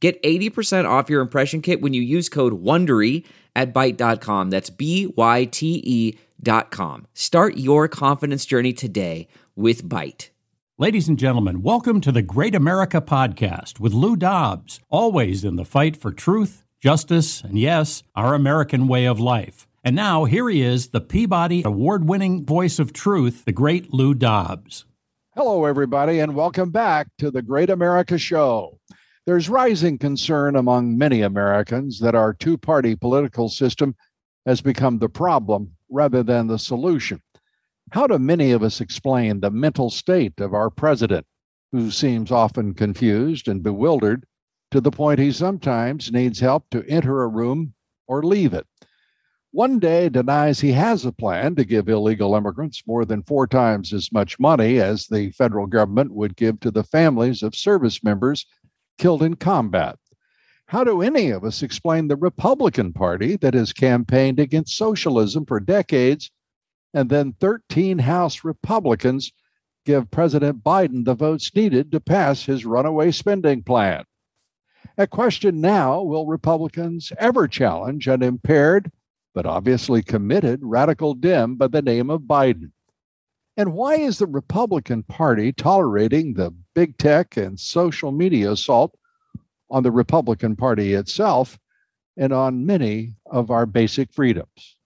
Get 80% off your impression kit when you use code WONDERY at Byte.com. That's B-Y-T-E dot com. Start your confidence journey today with Byte. Ladies and gentlemen, welcome to the Great America Podcast with Lou Dobbs, always in the fight for truth, justice, and yes, our American way of life. And now here he is, the Peabody Award-winning voice of truth, the great Lou Dobbs. Hello, everybody, and welcome back to the Great America Show. There's rising concern among many Americans that our two party political system has become the problem rather than the solution. How do many of us explain the mental state of our president, who seems often confused and bewildered to the point he sometimes needs help to enter a room or leave it? One day denies he has a plan to give illegal immigrants more than four times as much money as the federal government would give to the families of service members killed in combat. How do any of us explain the Republican Party that has campaigned against socialism for decades, and then 13 House Republicans give President Biden the votes needed to pass his runaway spending plan? A question now will Republicans ever challenge an impaired, but obviously committed radical dim by the name of Biden? And why is the Republican Party tolerating the big tech and social media assault on the Republican Party itself and on many of our basic freedoms?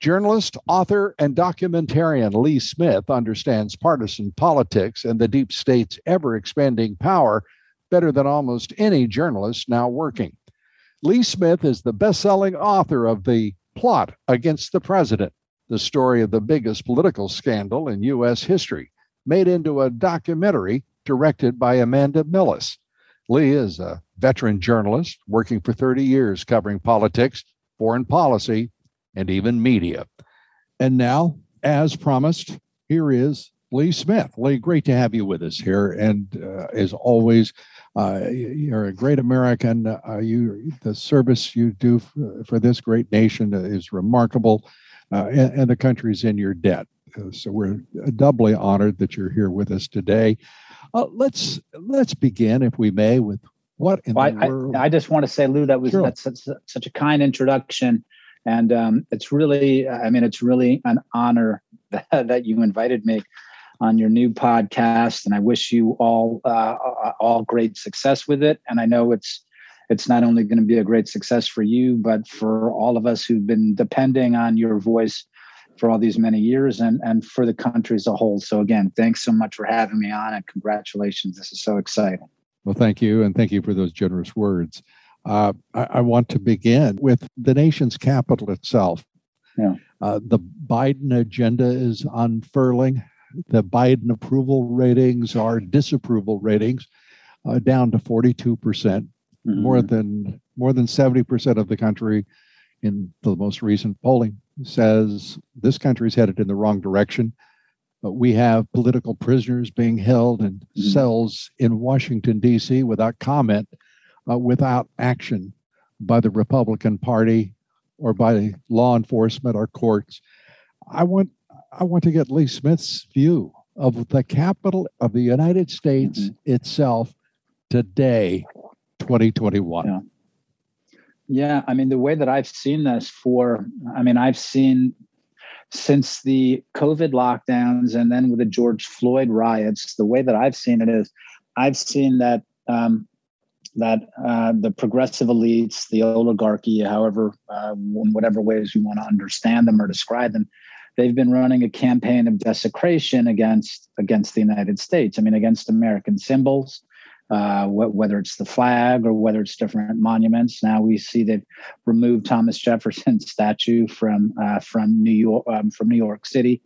Journalist, author, and documentarian Lee Smith understands partisan politics and the deep state's ever expanding power better than almost any journalist now working. Lee Smith is the best selling author of The Plot Against the President the story of the biggest political scandal in U.S. history, made into a documentary directed by Amanda Milius. Lee is a veteran journalist working for 30 years covering politics, foreign policy, and even media. And now, as promised, here is Lee Smith. Lee, great to have you with us here. And uh, as always, uh, you're a great American. Uh, you, the service you do for, for this great nation is remarkable uh, and, and, the country's in your debt. Uh, so we're doubly honored that you're here with us today. Uh, let's let's begin, if we may, with what in well, the I, world. I, just want to say, Lou, that was sure. that's such, such, a kind introduction, and um, it's really, I mean, it's really an honor that, that you invited me on your new podcast, and I wish you all uh, all great success with it. And I know it's it's not only going to be a great success for you, but for all of us who've been depending on your voice for all these many years and, and for the country as a whole. So, again, thanks so much for having me on and congratulations. This is so exciting. Well, thank you. And thank you for those generous words. Uh, I, I, want to begin with the nation's capital itself. Yeah. Uh, the Biden agenda is unfurling. The Biden approval ratings are disapproval ratings uh, down to 42%. Mm-hmm. More than more than 70% of the country in the most recent polling says this country is headed in the wrong direction. But we have political prisoners being held in mm-hmm. cells in Washington, D.C., without comment, uh, without action by the Republican Party or by law enforcement or courts. I want I want to get Lee Smith's view of the capital of the United States mm-hmm. itself today 2021. Yeah. yeah, I mean, the way that I've seen this for, I mean, I've seen since the COVID lockdowns and then with the George Floyd riots, the way that I've seen it is I've seen that um, that uh, the progressive elites, the oligarchy, however, uh, in whatever ways you want to understand them or describe them, they've been running a campaign of desecration against against the United States. I mean, against American symbols, uh, wh- whether it's the flag or whether it's different monuments. Now we see they've removed Thomas Jefferson's statue from uh, from New York um, from New York City.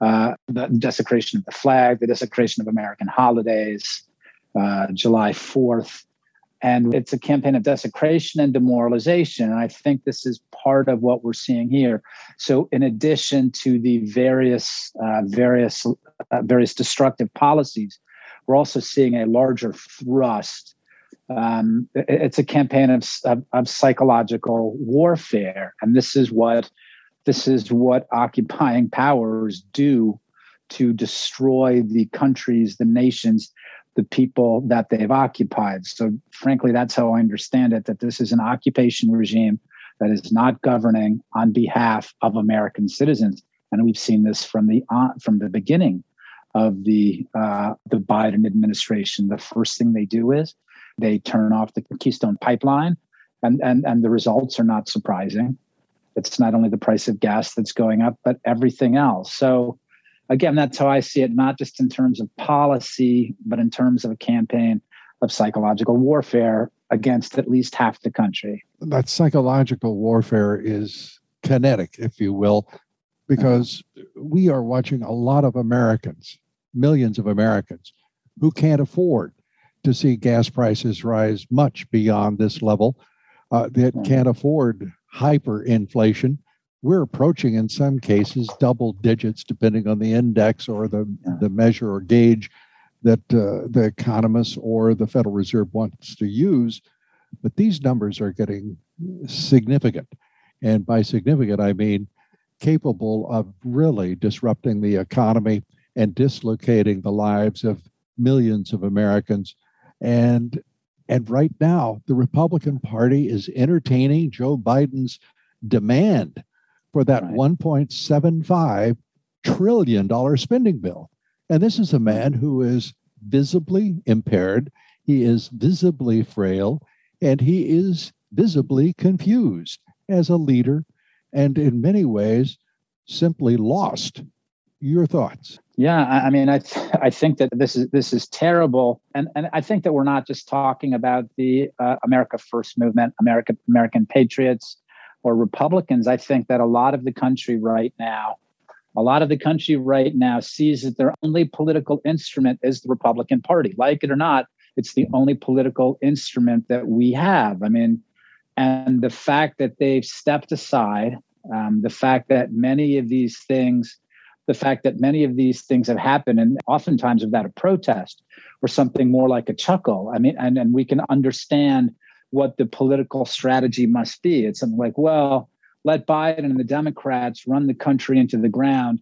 Uh, the desecration of the flag, the desecration of American holidays, uh, July Fourth. And it's a campaign of desecration and demoralization. And I think this is part of what we're seeing here. So, in addition to the various, uh, various, uh, various destructive policies, we're also seeing a larger thrust. Um, it's a campaign of, of, of psychological warfare, and this is what this is what occupying powers do to destroy the countries, the nations the people that they've occupied. So, frankly, that's how I understand it that this is an occupation regime that is not governing on behalf of American citizens. And we've seen this from the uh, from the beginning of the uh, the Biden administration. The first thing they do is they turn off the Keystone Pipeline, and and and the results are not surprising. It's not only the price of gas that's going up, but everything else. So again, that's how I see it, not just in terms of policy, but in terms of a campaign of psychological warfare against at least half the country. That psychological warfare is kinetic, if you will, because we are watching a lot of Americans, millions of Americans, who can't afford to see gas prices rise much beyond this level, uh, that can't afford hyperinflation. We're approaching in some cases double digits depending on the index or the, the measure or gauge that uh, the economists or the federal reserve wants to use. But these numbers are getting significant. And by significant i mean capable of really disrupting the economy and dislocating the lives of millions of americans and and right now the republican party is entertaining joe biden's demand for that right. 1.75 trillion dollar spending bill. And this is a man who is visibly impaired, he is visibly frail, and he is visibly confused as a leader and in many ways simply lost. Your thoughts? Yeah, I mean, I th- I think that this is this is terrible, and and I think that we're not just talking about the uh, America First movement, America American patriots, or Republicans, I think that a lot of the country right now, a lot of the country right now sees that their only political instrument is the Republican Party. Like it or not, it's the only political instrument that we have. I mean, and the fact that they've stepped aside, um, the fact that many of these things, the fact that many of these things have happened, and oftentimes without a protest or something more like a chuckle. I mean, and, and we can understand what the political strategy must be. It's something like, well, let Biden and the Democrats run the country into the ground.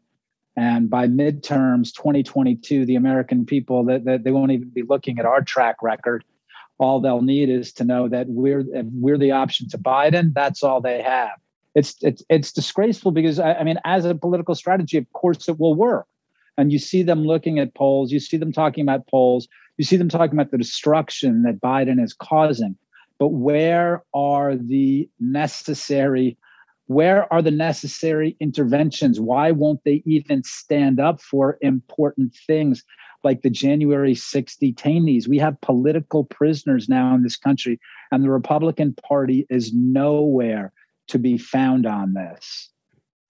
And by midterms 2022, the American people that, that they won't even be looking at our track record. All they'll need is to know that we're we're the option to Biden. That's all they have. It's it's it's disgraceful because I, I mean, as a political strategy, of course it will work. And you see them looking at polls, you see them talking about polls, you see them talking about the destruction that Biden is causing. But where are the necessary where are the necessary interventions? Why won't they even stand up for important things like the january 6 detainees? We have political prisoners now in this country and the republican party is nowhere to be found on this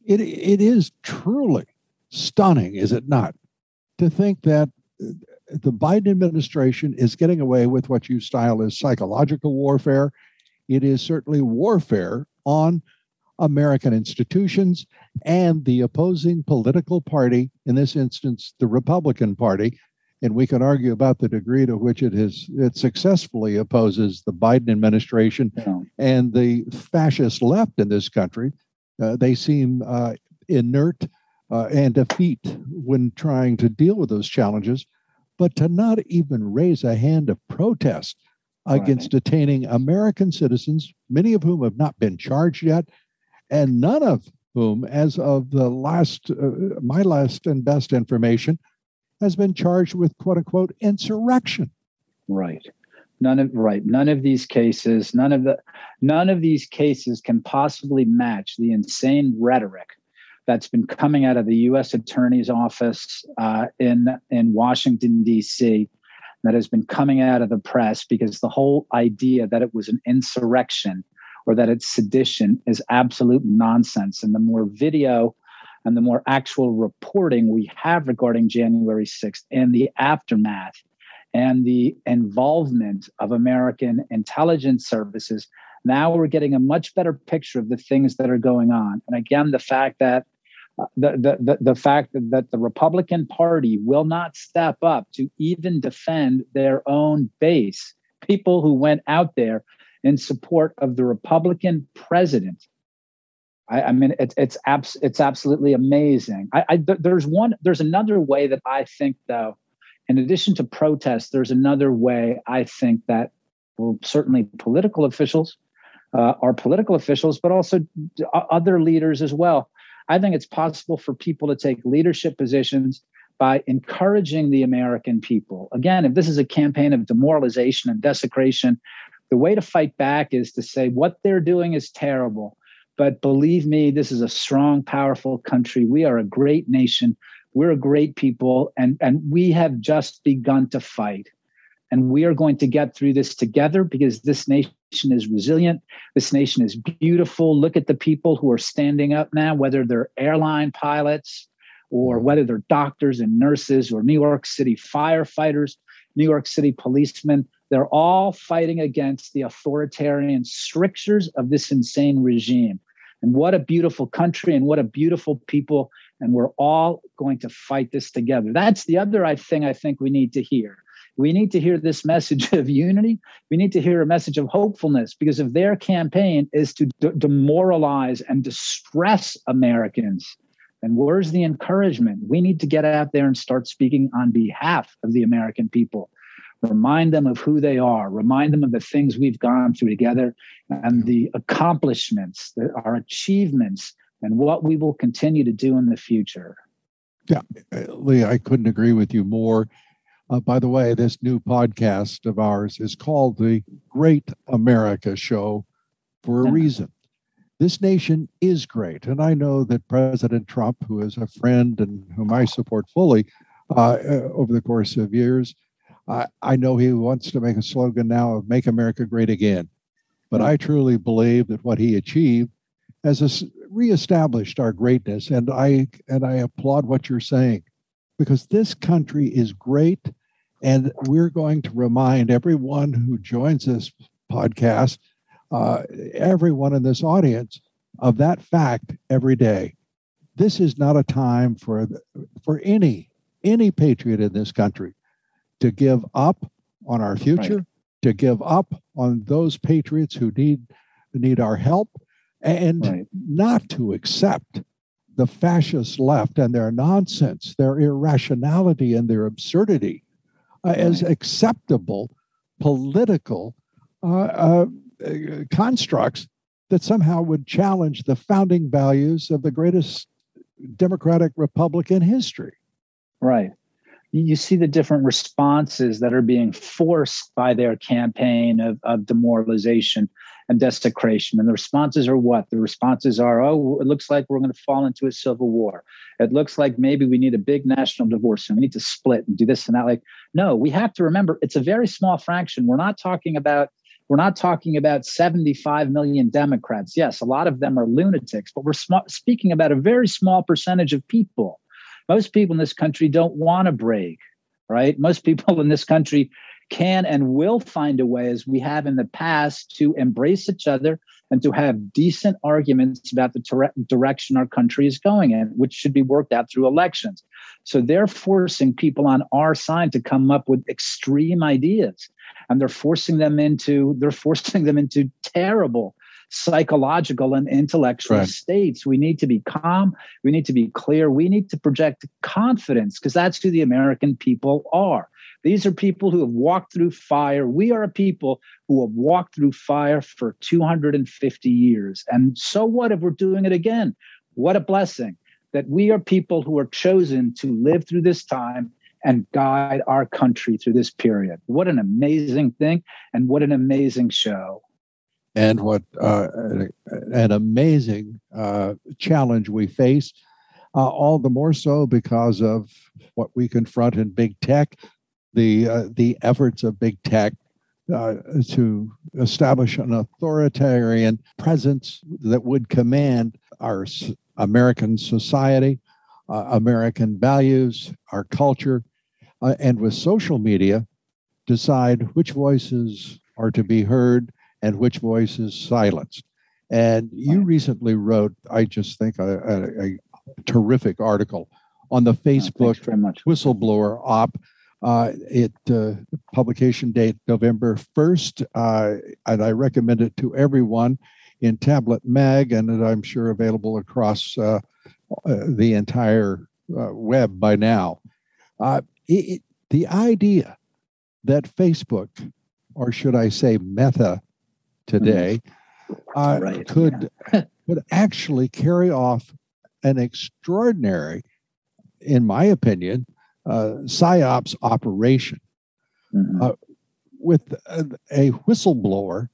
it, it is truly stunning is it not to think that the Biden administration is getting away with what you style as psychological warfare. It is certainly warfare on American institutions and the opposing political party, in this instance, the Republican Party. And we can argue about the degree to which it has it successfully opposes the Biden administration yeah. and the fascist left in this country. Uh, they seem uh, inert uh, and defeat when trying to deal with those challenges but to not even raise a hand of protest against right. detaining American citizens, many of whom have not been charged yet, and none of whom, as of the last, uh, my last and best information, has been charged with quote unquote insurrection. Right. None of right. None of these cases, none of the none of these cases can possibly match the insane rhetoric that's been coming out of the U.S. Attorney's Office uh, in in Washington D.C. that has been coming out of the press because the whole idea that it was an insurrection or that it's sedition is absolute nonsense. And the more video and the more actual reporting we have regarding January 6th and the aftermath and the involvement of American intelligence services, now we're getting a much better picture of the things that are going on. And again, the fact that uh, the, the, the, fact that the Republican Party will not step up to even defend their own base, people who went out there in support of the Republican president. I, I mean, it's it's abs- it's absolutely amazing. I, I th- there's one there's another way that I think though, in addition to protests, there's another way I think that well, certainly political officials, uh, are political officials, but also other leaders as well. I think it's possible for people to take leadership positions by encouraging the American people. Again, if this is a campaign of demoralization and desecration, the way to fight back is to say what they're doing is terrible. But believe me, this is a strong, powerful country. We are a great nation. We're a great people, and, and we have just begun to fight. And we are going to get through this together because this nation is resilient. This nation is beautiful. Look at the people who are standing up now, whether they're airline pilots or whether they're doctors and nurses or New York City firefighters, New York City policemen. They're all fighting against the authoritarian strictures of this insane regime. And what a beautiful country and what a beautiful people. And we're all going to fight this together. That's the other thing I think we need to hear. We need to hear this message of unity. We need to hear a message of hopefulness because if their campaign is to demoralize and distress Americans, then where's the encouragement? We need to get out there and start speaking on behalf of the American people remind them of who they are, remind them of the things we've gone through together and the accomplishments, the, our achievements, and what we will continue to do in the future. Yeah, Lee, I couldn't agree with you more. Uh, by the way, this new podcast of ours is called the Great America Show for a reason. This nation is great. And I know that President Trump, who is a friend and whom I support fully uh, uh over the course of years, I, I know he wants to make a slogan now of Make America Great Again. But I truly believe that what he achieved has a, reestablished our greatness. And I and I applaud what you're saying because this country is great. And we're going to remind everyone who joins this podcast, uh, everyone in this audience, of that fact every day. This is not a time for for any any patriot in this country to give up on our future, right. to give up on those patriots who need need our help, and right. not to accept the fascist left and their nonsense, their irrationality, and their absurdity uh, right. as acceptable political uh, uh, constructs that somehow would challenge the founding values of the greatest democratic republic in history. Right you see the different responses that are being forced by their campaign of, of demoralization and desecration. And the responses are what? The responses are, oh, it looks like we're going to fall into a civil war. It looks like maybe we need a big national divorce and we need to split and do this and that. Like, no, we have to remember it's a very small fraction. We're not talking about we're not talking about 75 million Democrats. Yes, a lot of them are lunatics, but we're sm- speaking about a very small percentage of people most people in this country don't want to break, right? Most people in this country can and will find a way, as we have in the past, to embrace each other and to have decent arguments about the direction our country is going in, which should be worked out through elections. So they're forcing people on our side to come up with extreme ideas, and they're forcing them into they're forcing them into terrible psychological and intellectual right. states. We need to be calm. We need to be clear. We need to project confidence because that's who the American people are. These are people who have walked through fire. We are a people who have walked through fire for 250 years. And so what if we're doing it again? What a blessing that we are people who are chosen to live through this time and guide our country through this period. What an amazing thing and what an amazing show and what uh, an amazing uh, challenge we face. Uh, all the more so because of what we confront in big tech, the uh, the efforts of big tech uh, to establish an authoritarian presence that would command our American society, uh, American values, our culture, and with social media, decide which voices are to be heard and which voices silenced. And you recently wrote, I just think, a, a, a terrific article on the oh, Facebook oh, whistleblower op. Uh, it uh, publication date November 1st, uh, and I recommend it to everyone in Tablet Mag, and I'm sure available across uh, uh, the entire uh, web by now. It, it, the idea that Facebook, or should I say Meta today, mm-hmm. right. could yeah. could actually carry off an extraordinary, in my opinion, uh, psyops operation mm-hmm. uh, with a, a, whistleblower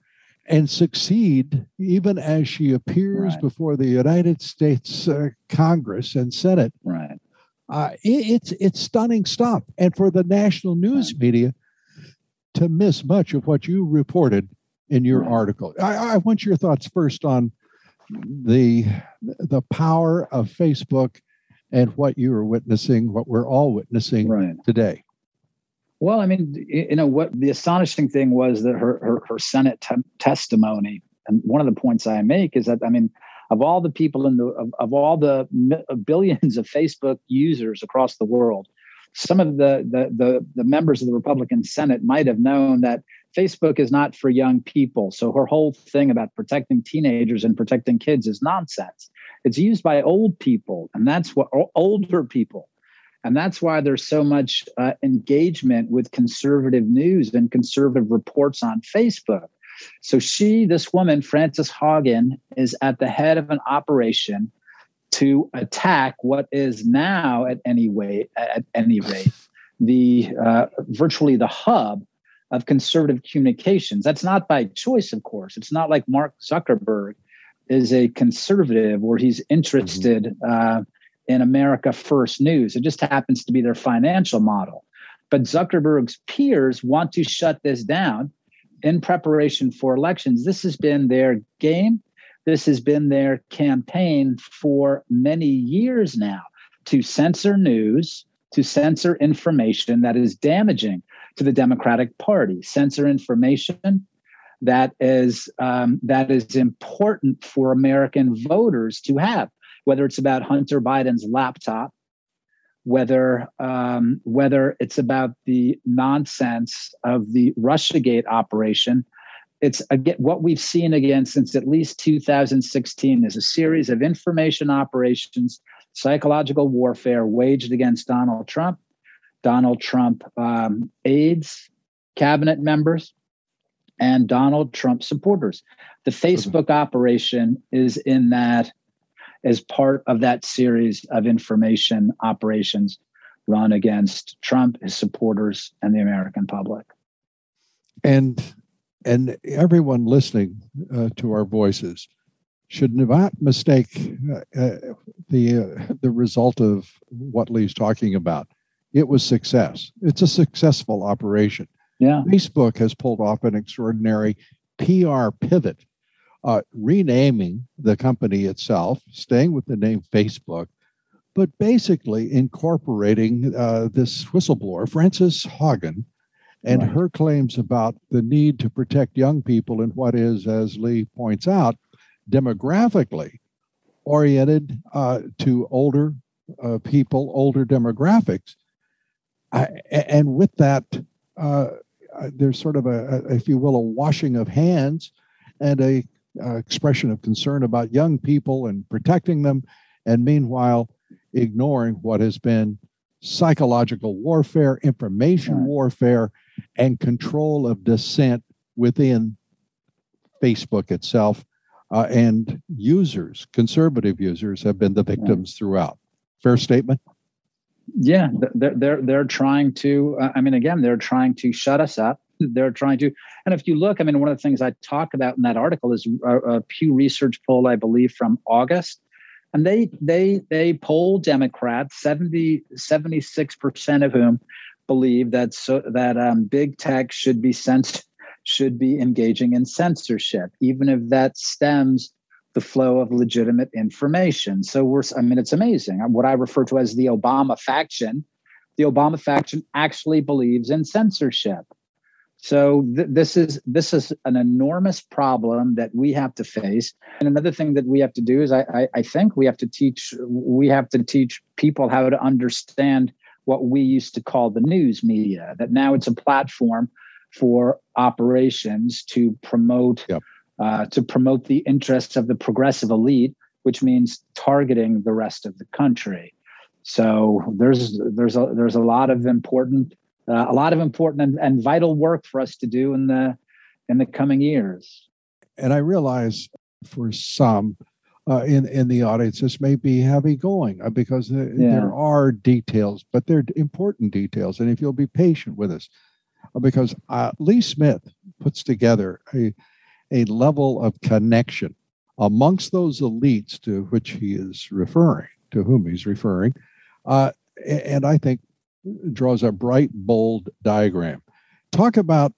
and succeed even as she appears right. before the United States uh, Congress and Senate. Right. Uh, it, it's it's stunning stuff, and for the national news right. media to miss much of what you reported in your article. I, I want your thoughts first on the the power of Facebook and what you are witnessing, what we're all witnessing right. today. Well, I mean, you know what the astonishing thing was that her her, her Senate te- testimony, and one of the points I make is that I mean, of all the people in the of, of all the billions of Facebook users across the world, some of the, the the the members of the Republican Senate might have known that Facebook is not for young people. So her whole thing about protecting teenagers and protecting kids is nonsense. It's used by old people, and that's what older people. And that's why there's so much uh, engagement with conservative news and conservative reports on Facebook. So she, this woman, Frances Haugen, is at the head of an operation to attack what is now, at any way, at any rate, the uh, virtually the hub of conservative communications. That's not by choice, of course. It's not like Mark Zuckerberg is a conservative or he's interested uh, in America First News. It just happens to be their financial model. But Zuckerberg's peers want to shut this down in preparation for elections. This has been their game. This has been their campaign for many years now to censor news, to censor information that is damaging to the Democratic Party, censor information that is um, that is important for American voters to have, whether it's about Hunter Biden's laptop, whether um, whether it's about the nonsense of the RussiaGate operation. It's again what we've seen again since at least 2016 is a series of information operations, psychological warfare waged against Donald Trump Donald Trump um, aides, cabinet members, and Donald Trump supporters. The Facebook mm-hmm. operation is in that as part of that series of information operations run against Trump, his supporters, and the American public. And and everyone listening uh, to our voices should not mistake uh, uh, the uh, the result of what Lee's talking about it was success. It's a successful operation. Yeah. Facebook has pulled off an extraordinary PR pivot, uh, renaming the company itself, staying with the name Facebook, but basically incorporating uh, this whistleblower, Frances Haugen, and right. her claims about the need to protect young people in what is, as Lee points out, demographically oriented uh, to older uh, people, older demographics. I, and with that, uh, there's sort of a, if you will, a washing of hands and a uh, expression of concern about young people and protecting them, and meanwhile ignoring what has been psychological warfare, information right. warfare, and control of dissent within Facebook itself. Uh, and users, conservative users, have been the victims throughout. Fair statement? yeah they're they're they're trying to uh, i mean again they're trying to shut us up they're trying to and if you look i mean one of the things i talk about in that article is a, a pew research poll i believe from august and they they they poll democrats 70 76% of whom believe that so that um, big tech should be sent should be engaging in censorship even if that stems the flow of legitimate information. So we're, I mean, it's amazing. What I refer to as the Obama faction, the Obama faction actually believes in censorship. So th- this is this is an enormous problem that we have to face. And another thing that we have to do is I, I, I think we have to teach we have to teach people how to understand what we used to call the news media. That now it's a platform for operations to promote yep. uh, to promote the interests of the progressive elite, which means targeting the rest of the country. So there's there's a there's a lot of important uh, a lot of important and, and vital work for us to do in the in the coming years. And I realize for some uh, in in the audience, this may be heavy going uh, because there, yeah. there are details, but they're important details. And if you'll be patient with us, uh, because uh, Lee Smith puts together a a level of connection amongst those elites to which he is referring, to whom he's referring, uh, and I think draws a bright, bold diagram. Talk about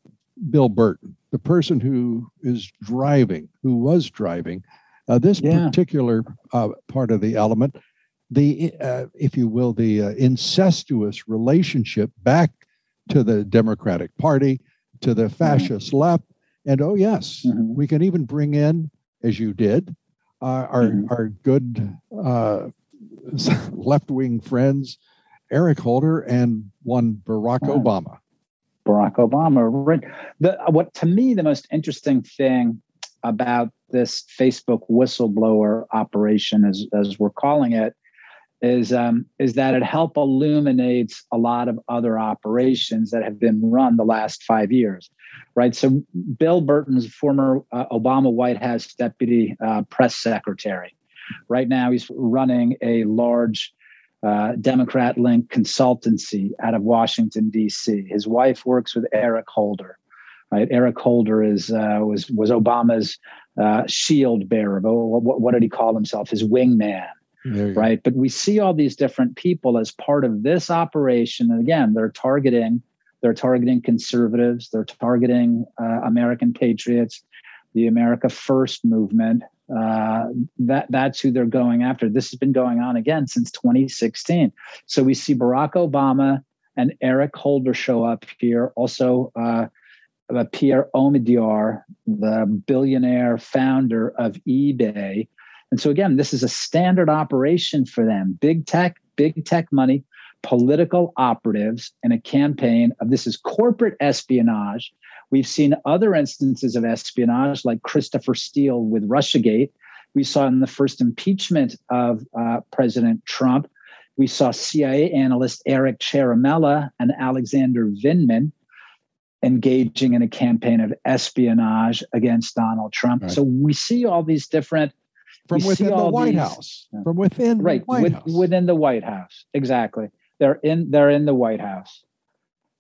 Bill Burton, the person who is driving, who was driving uh, this yeah. particular uh, part of the element, the, uh, if you will, the uh, incestuous relationship back to the Democratic Party, to the mm-hmm. fascist mm-hmm. left. And oh, yes, mm-hmm. we can even bring in, as you did, uh, our, mm-hmm. our good uh, left wing friends Eric Holder and one Barack Obama. Barack Obama. The, what to me the most interesting thing about this Facebook whistleblower operation, as as we're calling it, is um, is that it help illuminates a lot of other operations that have been run the last five years, right? So Bill Burton's former uh, Obama White House deputy uh, press secretary. Right now, he's running a large uh, Democrat linked consultancy out of Washington, D.C. His wife works with Eric Holder. Right? Eric Holder is uh, was was Obama's uh, shield bearer. But what, what, did he call himself? His wingman. Right. But we see all these different people as part of this operation. And again, they're targeting they're targeting conservatives. They're targeting uh, American patriots, the America First movement, uh, that that's who they're going after. This has been going on again since 2016. So we see Barack Obama and Eric Holder show up here. Also, uh, Pierre Omidyar, the billionaire founder of eBay. And so again, this is a standard operation for them. Big tech, big tech money, political operatives, and a campaign of this is corporate espionage We've seen other instances of espionage, like Christopher Steele with Russiagate. We saw in the first impeachment of uh, President Trump. We saw CIA analyst Eric Ciaramella and Alexander Vindman engaging in a campaign of espionage against Donald Trump. Right. So we see all these different from within the White these, House. From within right with, within the White House. Exactly. They're in they're in the White House.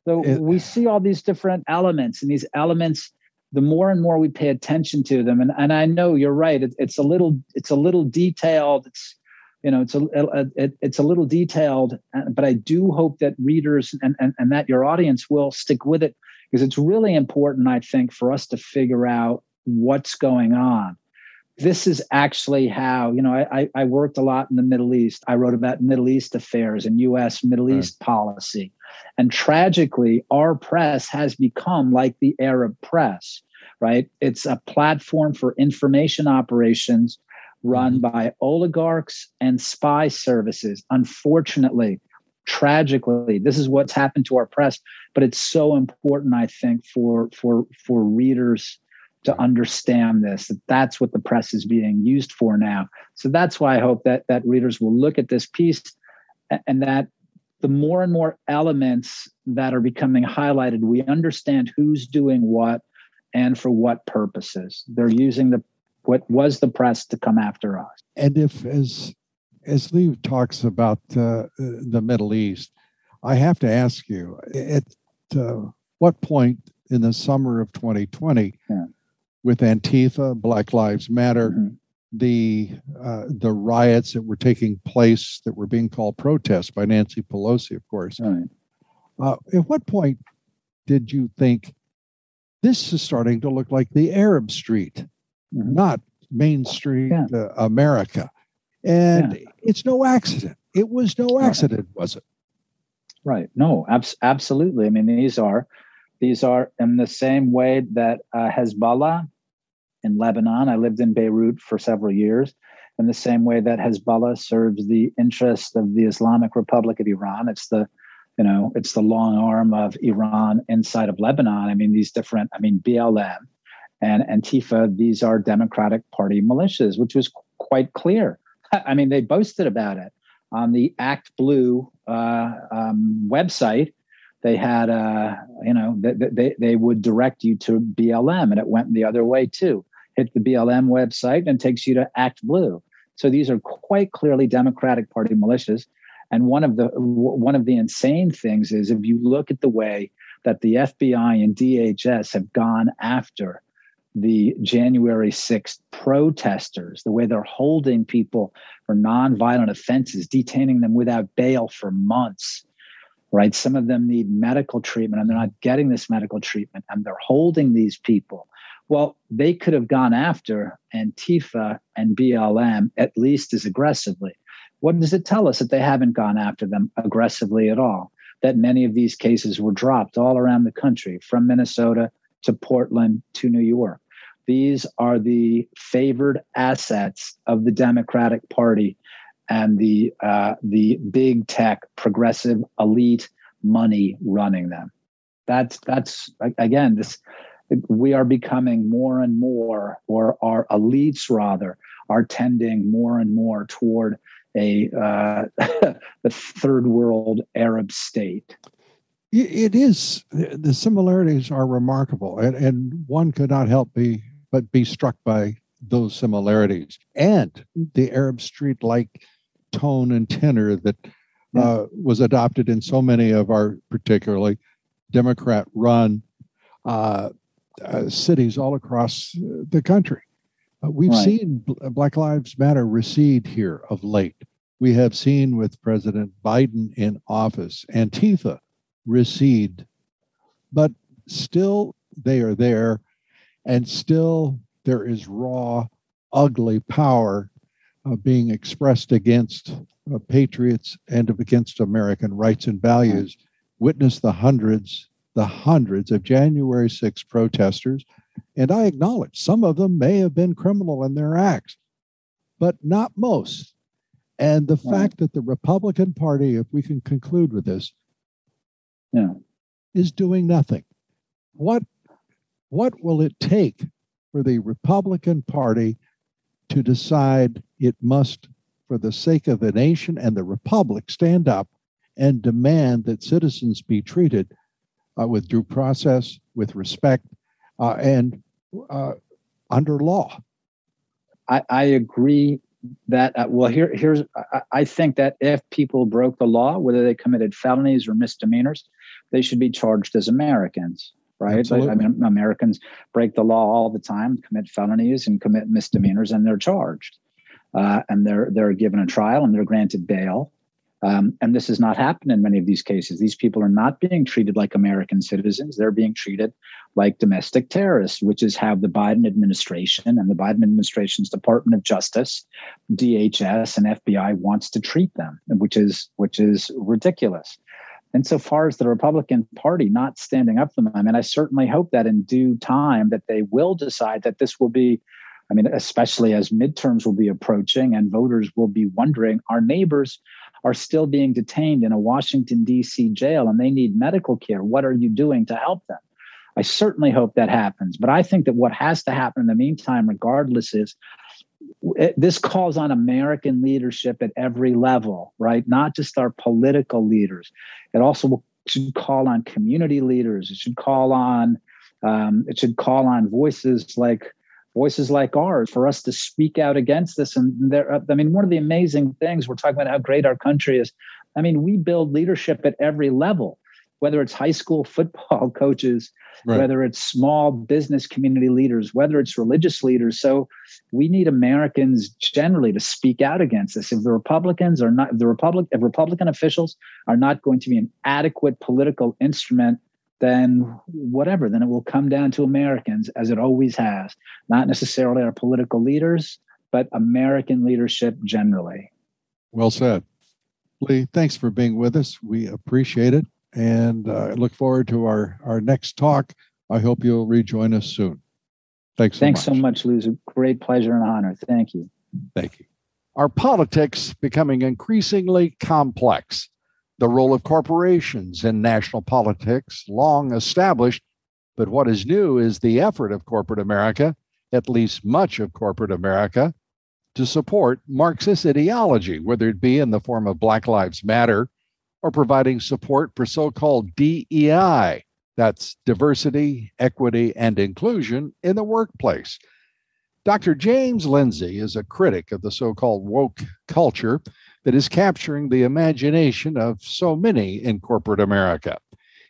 So it, we see all these different elements, and these elements, the more and more we pay attention to them, and and I know you're right. It, it's a little it's a little detailed. It's you know it's a, it, it's a little detailed, but I do hope that readers and, and and that your audience will stick with it because it's really important. I think for us to figure out what's going on this is actually how you know I, I worked a lot in the middle east i wrote about middle east affairs and us middle right. east policy and tragically our press has become like the arab press right it's a platform for information operations run mm-hmm. by oligarchs and spy services unfortunately tragically this is what's happened to our press but it's so important i think for for for readers to understand this that that's what the press is being used for now. So that's why i hope that that readers will look at this piece and that the more and more elements that are becoming highlighted we understand who's doing what and for what purposes. They're using the what was the press to come after us. And if as as lee talks about uh, the middle east i have to ask you at uh, what point in the summer of 2020 yeah with Antifa, Black Lives Matter, mm-hmm. the uh, the riots that were taking place that were being called protests by Nancy Pelosi, of course. Right. Uh, at what point did you think this is starting to look like the Arab Street, mm-hmm. not Main Street yeah. uh, America? And yeah. it's no accident. It was no accident, right. was it? Right. No, abs- absolutely. I mean, these are These are in the same way that uh, Hezbollah in Lebanon, I lived in Beirut for several years, in the same way that Hezbollah serves the interest of the Islamic Republic of Iran. It's the you know, it's the long arm of Iran inside of Lebanon. I mean, these different, I mean, BLM and Antifa, these are Democratic Party militias, which was quite clear. I mean, they boasted about it on the Act Blue uh, um, website. They had, uh, you know, they, they, they would direct you to BLM, and it went the other way too. Hit the BLM website and takes you to Act Blue. So these are quite clearly Democratic Party militias. And one of the one of the insane things is if you look at the way that the FBI and DHS have gone after the January 6th protesters, the way they're holding people for nonviolent offenses, detaining them without bail for months, right? Some of them need medical treatment and they're not getting this medical treatment and they're holding these people. Well, they could have gone after Antifa and BLM at least as aggressively. What does it tell us that they haven't gone after them aggressively at all? That many of these cases were dropped all around the country, from Minnesota to Portland to New York. These are the favored assets of the Democratic Party and the uh, the big tech progressive elite money running them. That's that's again this we are becoming more and more, or our elites rather, are tending more and more toward a uh, the third world Arab state. It is the similarities are remarkable, and, and one could not help be but be struck by those similarities and the Arab Street like tone and tenor that yeah. uh, was adopted in so many of our particularly Democrat run uh, uh, cities all across the country. Uh, we've right. seen Black Lives Matter recede here of late. We have seen with President Biden in office, Antifa recede, but still they are there, and still there is raw, ugly power uh, being expressed against uh, patriots and against American rights and values. Witness the hundreds, the hundreds of January 6 protesters and I acknowledge some of them may have been criminal in their acts, but not most. And the right. fact that the Republican Party, if we can conclude with this, yeah. is doing nothing. What what will it take for the Republican Party to decide it must, for the sake of the nation and the republic, stand up and demand that citizens be treated uh, with due process, with respect, uh, and uh, under law. I, I agree that uh, well here here's I, I, think that if people broke the law whether they committed felonies or misdemeanors they should be charged as americans right like, i mean americans break the law all the time commit felonies and commit misdemeanors and they're charged uh, and they're they're given a trial and they're granted bail um, and this has not happened in many of these cases. These people are not being treated like American citizens. They're being treated like domestic terrorists, which is how the Biden administration and the Biden administration's Department of Justice, DHS, and FBI wants to treat them, which is which is ridiculous. And so far as the Republican Party not standing up for them, mean, I certainly hope that in due time that they will decide that this will be I mean, especially as midterms will be approaching and voters will be wondering, our neighbors are still being detained in a Washington, D.C. jail and they need medical care. What are you doing to help them? I certainly hope that happens. But I think that what has to happen in the meantime, regardless, is this calls on American leadership at every level, right? Not just our political leaders. It also should call on community leaders. It should call on um, it should call on voices like voices like ours for us to speak out against this. And there, I mean, one of the amazing things we're talking about how great our country is. I mean, we build leadership at every level, whether it's high school football coaches, right. whether it's small business community leaders, whether it's religious leaders. So we need Americans generally to speak out against this. If the Republicans are not, the Republic, if Republican officials are not going to be an adequate political instrument then whatever, then it will come down to Americans as it always has, not necessarily our political leaders, but American leadership generally. Well said. Lee, thanks for being with us. We appreciate it. And uh, look forward to our, our next talk. I hope you'll rejoin us soon. Thanks so Thanks much. so much, Lou. It's a great pleasure and honor. Thank you. Thank you. Our politics becoming increasingly complex. The role of corporations in national politics, long established, but what is new is the effort of corporate America, at least much of corporate America, to support Marxist ideology, whether it be in the form of Black Lives Matter or providing support for so called DEI, that's diversity, equity, and inclusion in the workplace. Dr. James Lindsay is a critic of the so called woke culture that is capturing the imagination of so many in corporate America.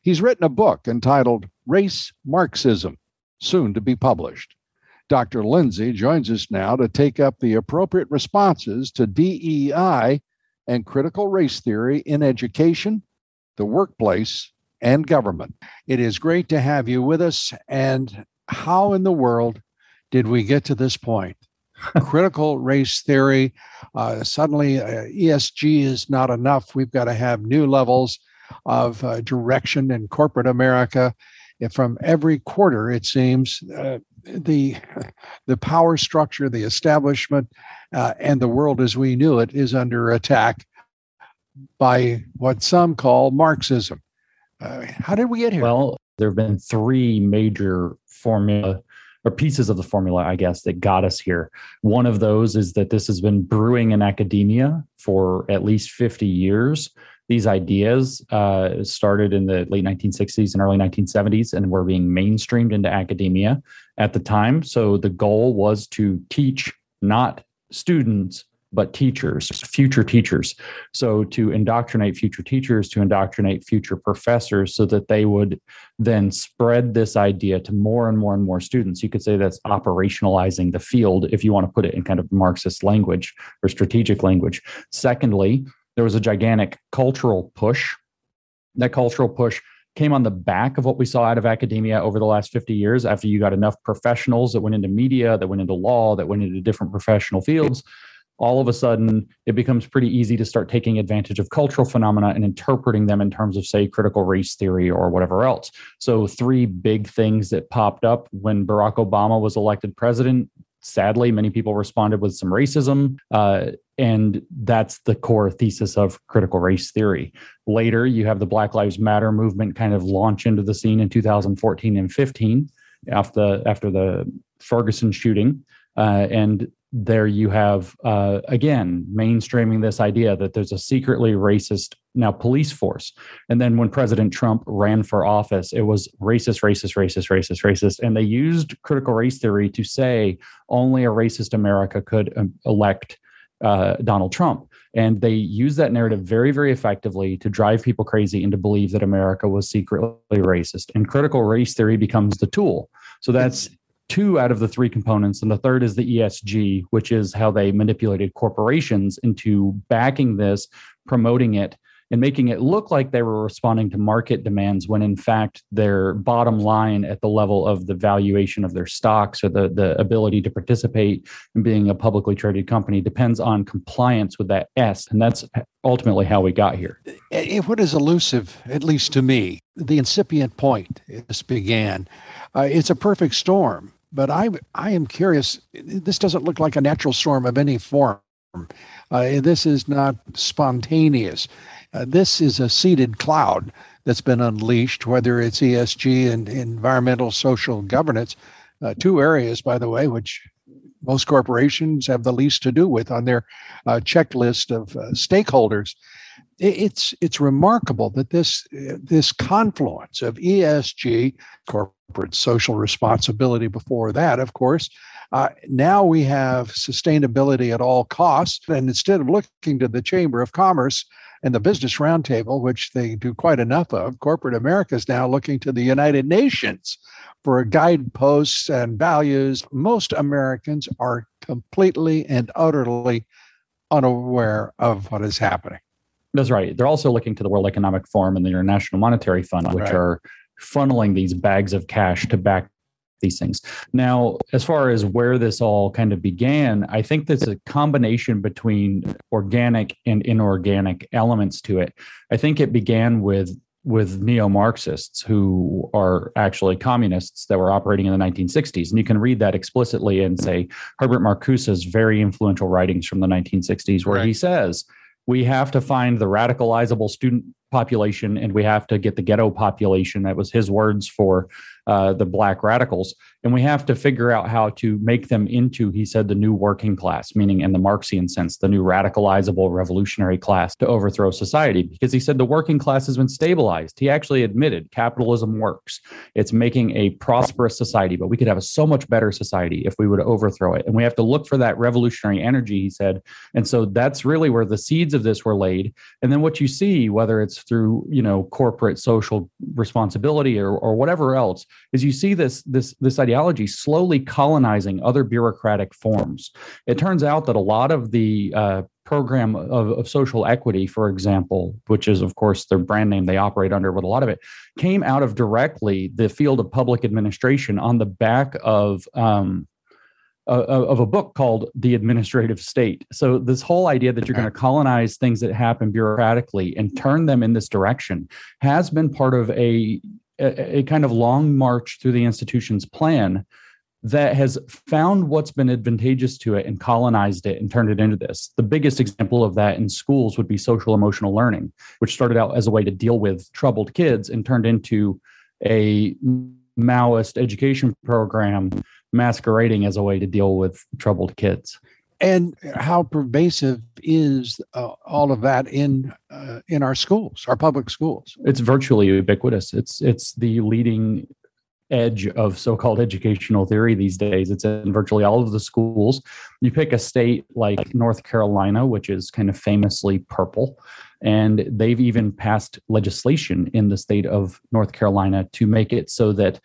He's written a book entitled Race Marxism, soon to be published. Dr. Lindsay joins us now to take up the appropriate responses to DEI and critical race theory in education, the workplace, and government. It is great to have you with us. And how in the world did we get to this point? critical race theory. Uh, suddenly, uh, ESG is not enough. We've got to have new levels of uh, direction in corporate America. From every quarter, it seems uh, the the power structure, the establishment, uh, and the world as we knew it is under attack by what some call Marxism. Uh, how did we get here? Well, there have been three major formula or pieces of the formula, I guess, that got us here. One of those is that this has been brewing in academia for at least 50 years. These ideas uh, started in the late 1960s and early 1970s and were being mainstreamed into academia at the time. So the goal was to teach not students but teachers, future teachers. So to indoctrinate future teachers, to indoctrinate future professors so that they would then spread this idea to more and more and more students. You could say that's operationalizing the field if you want to put it in kind of Marxist language or strategic language. Secondly, there was a gigantic cultural push. That cultural push came on the back of what we saw out of academia over the last 50 years after you got enough professionals that went into media, that went into law, that went into different professional fields all of a sudden it becomes pretty easy to start taking advantage of cultural phenomena and interpreting them in terms of say critical race theory or whatever else so three big things that popped up when barack obama was elected president sadly many people responded with some racism uh, and that's the core thesis of critical race theory. Later you have the black lives matter movement kind of launch into the scene in 2014 and 15 after, after the ferguson shooting uh, and there you have uh, again mainstreaming this idea that there's a secretly racist now police force. And then when president trump ran for office it was racist racist racist racist racist. And they used critical race theory to say only a racist america could um, elect uh, donald trump. And they used that narrative very very effectively to drive people crazy and to believe that america was secretly racist. And critical race theory becomes the tool. So that's two out of the three components. And the third is the ESG, which is how they manipulated corporations into backing this, promoting it, and making it look like they were responding to market demands when in fact their bottom line at the level of the valuation of their stocks or the, the ability to participate in being a publicly traded company depends on compliance with that S. And that's ultimately how we got here. What is elusive, at least to me, the incipient point this began, uh, it's a perfect storm but I I am curious. This doesn't look like a natural storm of any form. Uh, this is not spontaneous. Uh, this is a seeded cloud that's been unleashed, whether it's ESG and environmental social governance, uh, two areas, by the way, which most corporations have the least to do with on their uh, checklist of uh, stakeholders. It's it's remarkable that this this confluence of ESG, corporate social responsibility before that, of course. Uh, now we have sustainability at all costs. And instead of looking to the Chamber of Commerce and the Business Roundtable, which they do quite enough of, corporate America is now looking to the United Nations for guideposts and values. Most Americans are completely and utterly unaware of what is happening. That's right. They're also looking to the World Economic Forum and the International Monetary Fund, which right. are funneling these bags of cash to back these things. Now, as far as where this all kind of began, I think there's a combination between organic and inorganic elements to it. I think it began with with neo Marxists who are actually communists that were operating in the 1960s. And you can read that explicitly in, say, Herbert Marcuse's very influential writings from the 1960s, where right. he says, we have to find the radicalizable student population and we have to get the ghetto population. That was his words for uh, the black radicals. And we have to figure out how to make them into, he said, the new working class, meaning in the Marxian sense, the new radicalizable revolutionary class to overthrow society. Because he said the working class has been stabilized. He actually admitted capitalism works. It's making a prosperous society, but we could have a so much better society if we would overthrow it. And we have to look for that revolutionary energy, he said. And so that's really where the seeds of this were laid. And then what you see, whether it's through, you know, corporate social responsibility or, or whatever else, is you see this this this ideology slowly colonizing other bureaucratic forms. It turns out that a lot of the uh, program of, of, social equity, for example, which is of course their brand name they operate under, but a lot of it came out of directly the field of public administration on the back of. Um, of a book called The Administrative State. So, this whole idea that you're going to colonize things that happen bureaucratically and turn them in this direction has been part of a a, a kind of long march through the institution's plan that has found what's been advantageous to it and colonized it and turned it into this. The biggest example of that in schools would be social emotional learning, which started out as a way to deal with troubled kids and turned into a Maoist education program masquerading as a way to deal with troubled kids and how pervasive is uh, all of that in uh, in our schools, our public schools? It's virtually ubiquitous. It's it's the leading edge of so-called educational theory these days. It's in virtually all of the schools. You pick a state like North Carolina, which is kind of famously purple, and they've even passed legislation in the state of North Carolina to make it so that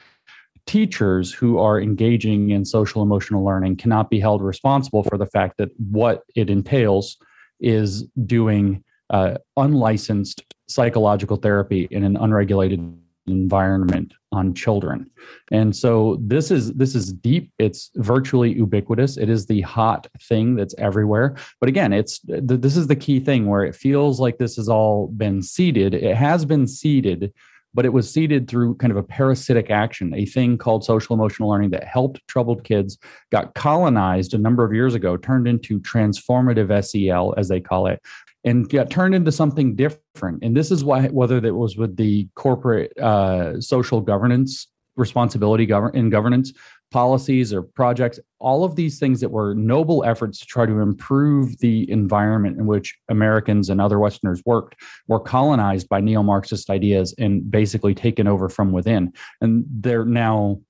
teachers who are engaging in social emotional learning cannot be held responsible for the fact that what it entails is doing uh, unlicensed psychological therapy in an unregulated environment on children. And so this is this is deep. It's virtually ubiquitous. It is the hot thing that's everywhere. But again it's this is the key thing where it feels like this has all been seeded. It has been seeded but it was seeded through kind of a parasitic action, a thing called social emotional learning that helped troubled kids, got colonized a number of years ago, turned into transformative SEL, as they call it, and got turned into something different. And this is why, whether it was with the corporate uh, social governance responsibility govern in governance policies or projects, all of these things that were noble efforts to try to improve the environment in which Americans and other Westerners worked were colonized by neo Marxist ideas and basically taken over from within. And they're now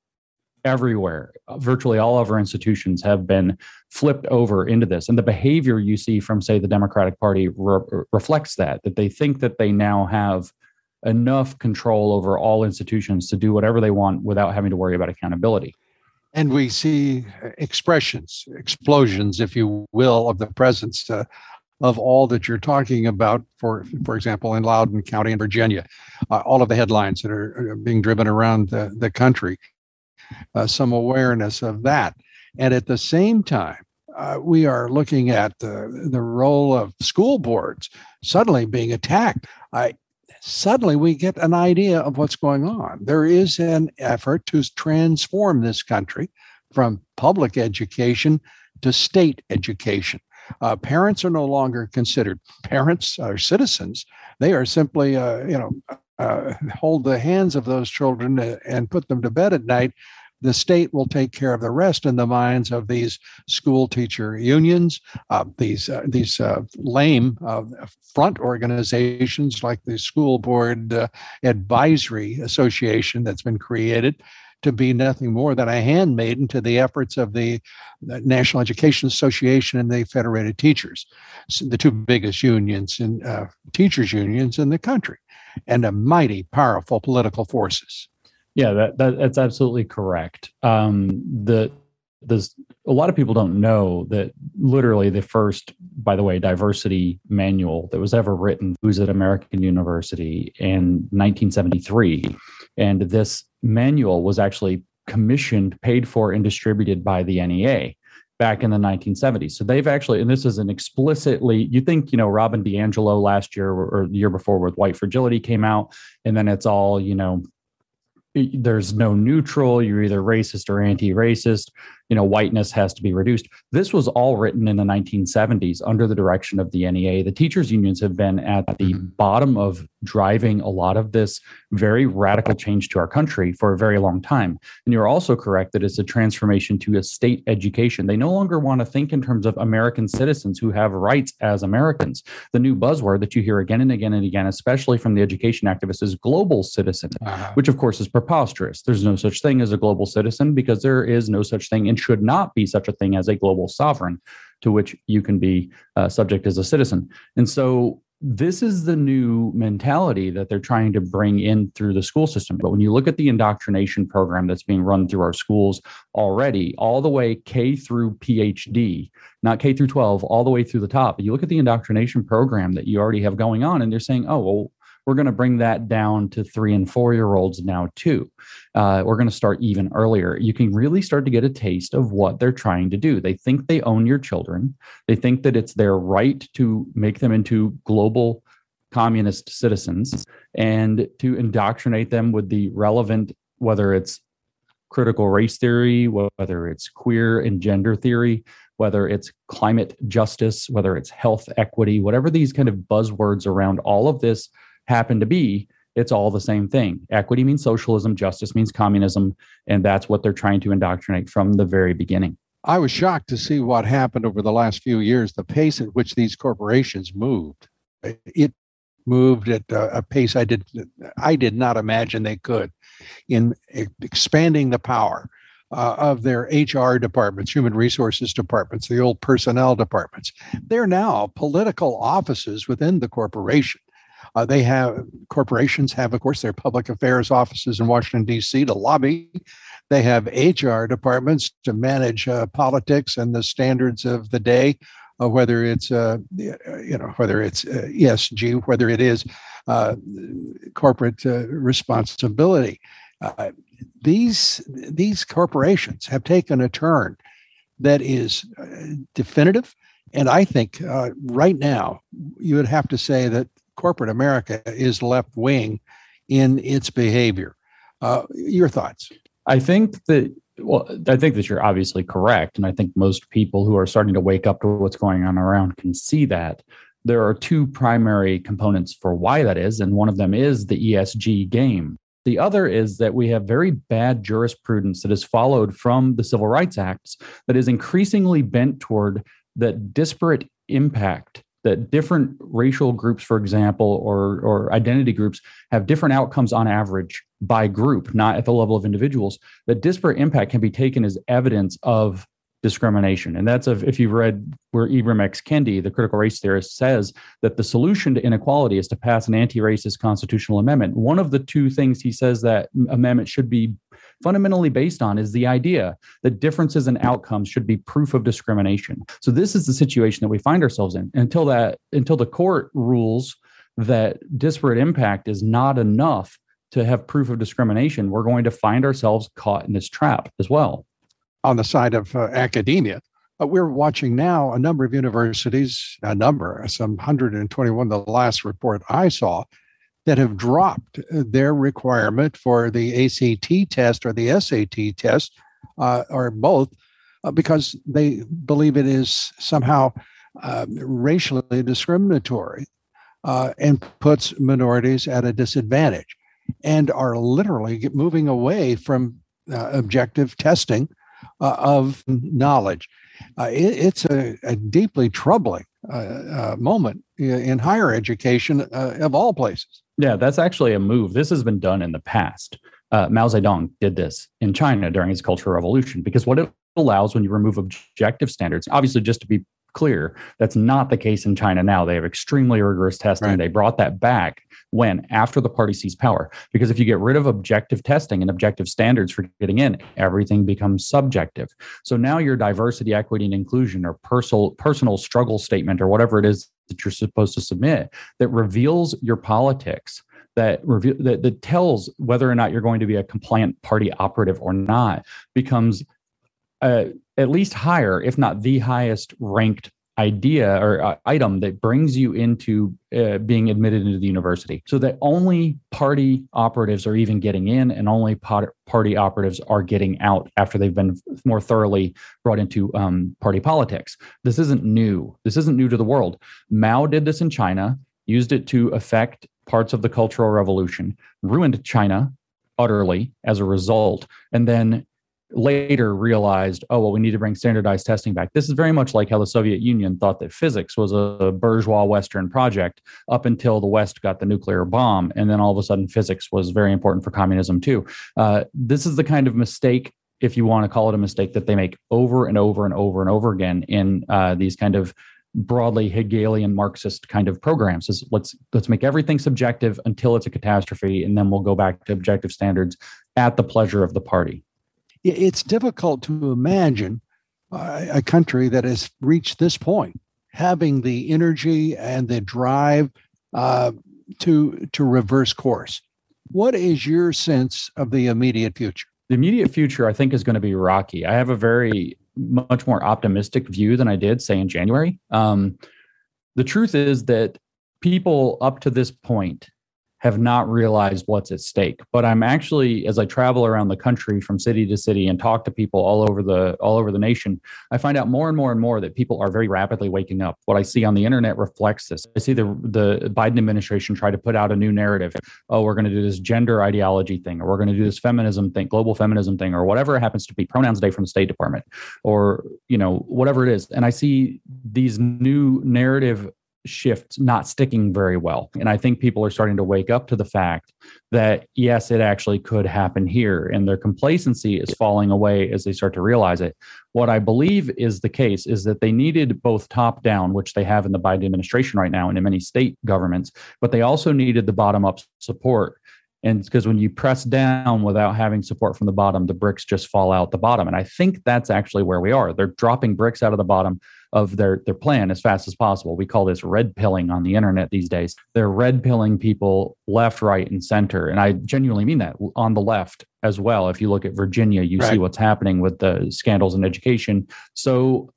everywhere. Virtually all of our institutions have been flipped over into this. And the behavior you see from, say, the Democratic Party re- reflects that, that they think that they now have enough control over all institutions to do whatever they want without having to worry about accountability and we see expressions, explosions, if you will, of the presence uh, of all that you're talking about. For for example, in Loudoun County in Virginia, uh, all of the headlines that are, being driven around the, the country, uh, some awareness of that, and at the same time. Uh, we are looking at the, the role of school boards suddenly being attacked. I, suddenly we get an idea of what's going on. There is an effort to transform this country from public education to state education. Uh, parents are no longer considered parents or citizens. They are simply, uh, you know, uh, hold the hands of those children and put them to bed at night the state will take care of the rest in the minds of these school teacher unions, uh, these uh, these uh, lame uh, front organizations like the School Board uh, Advisory Association that's been created to be nothing more than a handmaiden to the efforts of the National Education Association and the Federated Teachers, the two biggest unions and uh, teachers unions in the country, and a mighty powerful political forces. Yeah, that, that that's absolutely correct. Um, the there's a lot of people don't know that literally the first, by the way, diversity manual that was ever written was at American University in 1973, and this manual was actually commissioned, paid for, and distributed by the NEA. back in the 1970s. So they've actually, and this is an explicitly, you think, you know, Robin DiAngelo last year or the year before with White Fragility came out, and then it's all, you know, there's no neutral you're either racist or anti-racist you know whiteness has to be reduced this was all written in the 1970s under the direction of the NEA the teachers unions have been at the mm-hmm. bottom of driving a lot of this very radical change to our country for a very long time and you're also correct that it's a transformation to a state education they no longer want to think in terms of american citizens who have rights as americans the new buzzword that you hear again and again and again especially from the education activists is global citizen uh-huh. which of course is preposterous there's no such thing as a global citizen because there is no such thing and should not be such a thing as a global sovereign to which you can be uh, subject as a citizen. And so this is the new mentality that they're trying to bring in through the school system. But when you look at the indoctrination program that's being run through our schools already, all the way K through PhD, not K through 12, all the way through the top, you look at the indoctrination program that you already have going on, and they're saying, oh, well, we're going to bring that down to three and four year olds now, too. Uh, we're going to start even earlier. You can really start to get a taste of what they're trying to do. They think they own your children, they think that it's their right to make them into global communist citizens and to indoctrinate them with the relevant, whether it's critical race theory, whether it's queer and gender theory, whether it's climate justice, whether it's health equity, whatever these kind of buzzwords around all of this happen to be, it's all the same thing. Equity means socialism, justice means communism, and that's what they're trying to indoctrinate from the very beginning. I was shocked to see what happened over the last few years, the pace at which these corporations moved. It moved at a pace I did I did not imagine they could in expanding the power uh, of their HR departments, human resources departments, the old personnel departments. They're now political offices within the corporation. Uh, they have corporations have, of course, their public affairs offices in Washington D.C. to lobby. They have HR departments to manage uh, politics and the standards of the day, uh, whether it's uh, you know whether it's uh, ESG, whether it is uh, corporate responsibility. these these corporations have taken a turn that is definitive, and I think right now you would have to say that corporate America is left wing in its behavior. Uh, your thoughts? I think that well, I think that you're obviously correct, and I think most people who are starting to wake up to what's going on around can see that. There are two primary components for why that is, and one of them is the ESG game. The other is that we have very bad jurisprudence that is followed from the Civil Rights Acts that is increasingly bent toward that disparate impact that different racial groups, for example, or, or identity groups have different outcomes on average by group, not at the level of individuals, that disparate impact can be taken as evidence of discrimination. And that's if, if you've read where Ibram X. Kendi, the critical race theorist, says that the solution to inequality is to pass an anti-racist constitutional amendment. One of the two things he says that amendment should be fundamentally based on is the idea that differences in outcomes should be proof of discrimination. So this is the situation that we find ourselves in until that until the court rules that disparate impact is not enough to have proof of discrimination, we're going to find ourselves caught in this trap as well. On the side of uh, academia, uh, we're watching now a number of universities, a number, some 121, the last report I saw, that have dropped their requirement for the ACT test or the SAT test, uh, or both, uh, because they believe it is somehow uh, racially discriminatory uh, and puts minorities at a disadvantage, and are literally moving away from uh, objective testing uh, of knowledge. It, it's a, a, deeply troubling moment in higher education of all places. Yeah, that's actually a move. This has been done in the past. Uh, Mao Zedong did this in China during his Cultural Revolution because what it allows when you remove objective standards, obviously, just to be clear, that's not the case in China now. They have extremely rigorous testing. Right. They brought that back when after the party seized power because if you get rid of objective testing and objective standards for getting in everything becomes subjective so now your diversity equity and inclusion or personal personal struggle statement or whatever it is that you're supposed to submit that reveals your politics that review that, that tells whether or not you're going to be a compliant party operative or not becomes uh, at least higher, if not the highest ranked idea or uh, item that brings you into uh, being admitted into the university. So that only party operatives are even getting in and only party operatives are getting out after they've been more thoroughly brought into um, party politics. This isn't new. This isn't new to the world. Mao did this in china used it to affect parts of the cultural revolution ruined china utterly as a result and then later realized, oh, well, we need to bring standardized testing back. This is very much like how the Soviet Union thought that physics was a bourgeois Western project up until the West got the nuclear bomb. And then all of a sudden, physics was very important for communism, too. Uh, this is the kind of mistake. If you want to call it a mistake that they make over and over and over and over again in uh, these kind of broadly Hegelian Marxist kind of programs is let's let's make everything subjective until it's a catastrophe, and then we'll go back to objective standards at the pleasure of the party it's difficult to imagine a country that has reached this point having the energy and the drive uh, to to reverse course. What is your sense of the immediate future? The immediate future, I think, is going to be rocky. I have a very much more optimistic view than I did, say, in January. Um, the truth is that people up to this point have not realized what's at stake. But i'm actually as i travel around the country from city to city and talk to people all over the all over the nation i find out more and more and more that people are very rapidly waking up. What i see on the internet reflects this. I see the the biden administration try to put out a new narrative. Oh we're going to do this gender ideology thing or we're going to do this feminism thing global feminism thing or whatever it happens to be pronouns day from the state department or you know whatever it is. And i see these new narrative shift not sticking very well. And I think people are starting to wake up to the fact that, yes, it actually could happen here. And their complacency is falling away as they start to realize it. What I believe is the case is that they needed both top down, which they have in the Biden administration right now and in many state governments, but they also needed the bottom up support. And because when you press down without having support from the bottom, the bricks just fall out the bottom. And I think that's actually where we are. They're dropping bricks out of the bottom of their their plan as fast as possible. We call this red pilling on the internet these days. They're red pilling people left, right, and center, and I genuinely mean that on the left as well. If you look at Virginia, you right. see what's happening with the scandals in education. So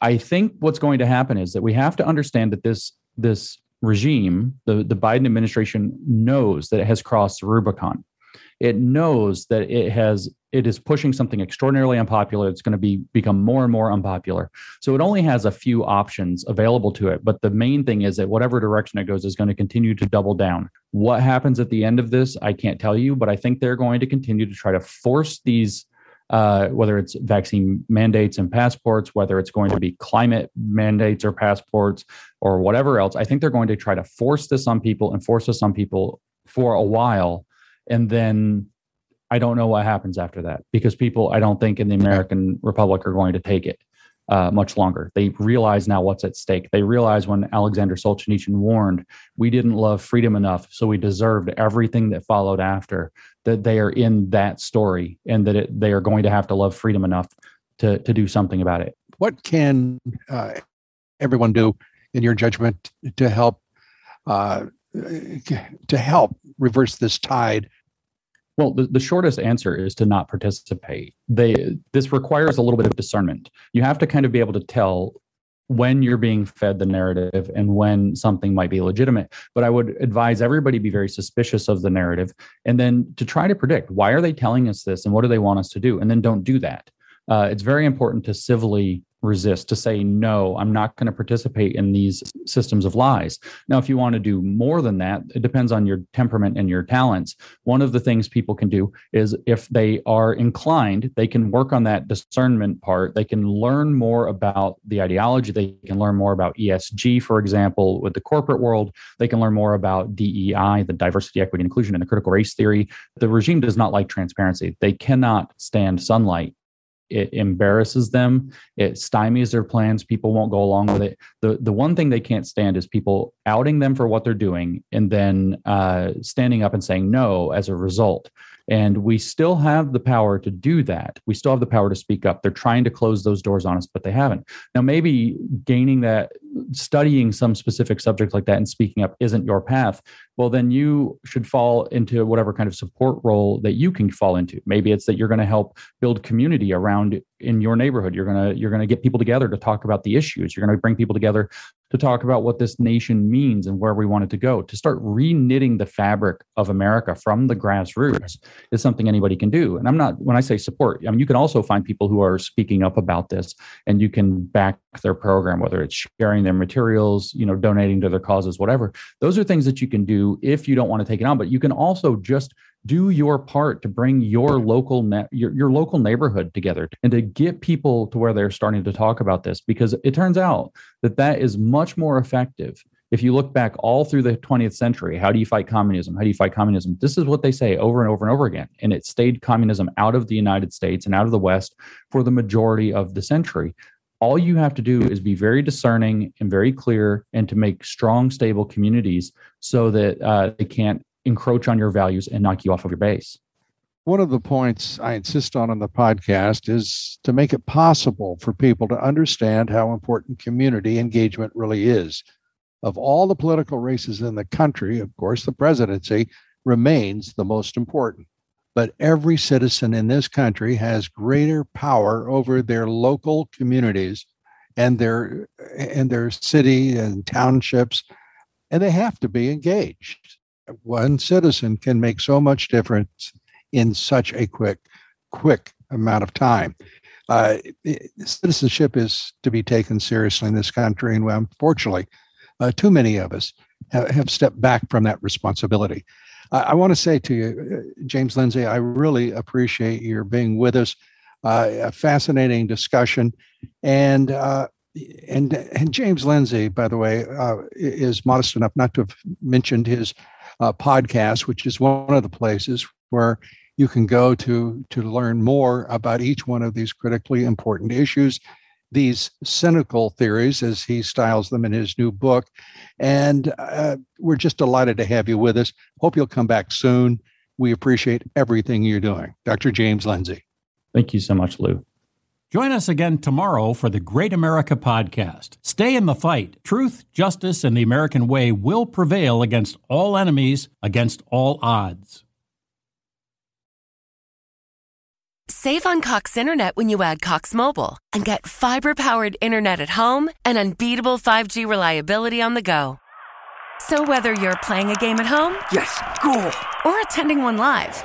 I think what's going to happen is that we have to understand that this this regime, the, the Biden administration knows that it has crossed the Rubicon. It knows that it has it is pushing something extraordinarily unpopular. It's going to be become more and more unpopular. So it only has a few options available to it. But the main thing is that whatever direction it goes is going to continue to double down. What happens at the end of this, I can't tell you, but I think they're going to continue to try to force these uh, whether it's vaccine mandates and passports, whether it's going to be climate mandates or passports or whatever else. I think they're going to try to force this on people and force this on people for a while. And then I don't know what happens after that because people, I don't think in the American Republic are going to take it uh, much longer. They realize now what's at stake. They realize when Alexander Solzhenitsyn warned, we didn't love freedom enough, so we deserved everything that followed after, that they are in that story and that it, they are going to have to love freedom enough to, to do something about it. What can uh, everyone do, in your judgment, to help? Uh, to help reverse this tide well, the, the shortest answer is to not participate. They this requires a little bit of discernment. You have to kind of be able to tell when you're being fed the narrative and when something might be legitimate. But I would advise everybody be very suspicious of the narrative and then to try to predict why are they telling us this and what do they want us to do? And then don't do that. Uh, it's very important to civilly resist to say no i'm not going to participate in these systems of lies. Now if you want to do more than that it depends on your temperament and your talents. One of the things people can do is if they are inclined they can work on that discernment part. They can learn more about the ideology. They can learn more about esg for example with the corporate world. They can learn more about dei the diversity equity inclusion and the critical race theory. The regime does not like transparency. They cannot stand sunlight it embarrasses them it stymies their plans people won't go along with it. The the one thing they can't stand is people outing them for what they're doing and then uh, standing up and saying no as a result And we still have the power to do that. We still have the power to speak up. They're trying to close those doors on us, but they haven't. Now, maybe gaining that, studying some specific subject like that and speaking up isn't your path. Well, then you should fall into whatever kind of support role that you can fall into. Maybe it's that you're going to help build community around in your neighborhood. You're going to you're going to get people together to talk about the issues. You're going to bring people together to talk about what this nation means and where we want it to go. To start reknitting the fabric of America from the grassroots is something anybody can do. And I'm not when I say support, I mean you can also find people who are speaking up about this and you can back their program whether it's sharing their materials, you know, donating to their causes, whatever. Those are things that you can do if you don't want to take it on, but you can also just do your part to bring your local ne- your, your local neighborhood together and to get people to where they're starting to talk about this because it turns out that that is much more effective. If you look back all through the 20th century how do you fight communism? How do you fight communism? This is what they say over and over and over again and it stayed communism out of the united states and out of the west for the majority of the century. All you have to do is be very discerning and very clear and to make strong stable communities so that uh, they can't encroach on your values and knock you off of your base. One of the points I insist on in the podcast is to make it possible for people to understand how important community engagement really is. Of all the political races in the country, of course, the presidency remains the most important. But every citizen in this country has greater power over their local communities and their and their city and townships, and they have to be engaged one citizen can make so much difference in such a quick, quick amount of time. Uh, citizenship is to be taken seriously in this country, and unfortunately, uh, too many of us have, stepped back from that responsibility. I, I want to say to you, uh, James Lindsay, I really appreciate your being with us. Uh, a fascinating discussion, and uh, and and James Lindsay, by the way, uh, is modest enough not to have mentioned his uh, podcast, which is one of the places where you can go to to learn more about each one of these critically important issues these cynical theories as he styles them in his new book. And uh, we're just delighted to have you with us. Hope you'll come back soon. We appreciate everything you're doing. Dr james lindsay. Thank you so much lou Join us again tomorrow for the Great America Podcast. Stay in the fight. Truth, justice, and the American way will prevail against all enemies, against all odds. Save on Cox Internet when you add Cox Mobile and get fiber powered internet at home and unbeatable 5G reliability on the go. So whether you're playing a game at home, yes, cool, or attending one live,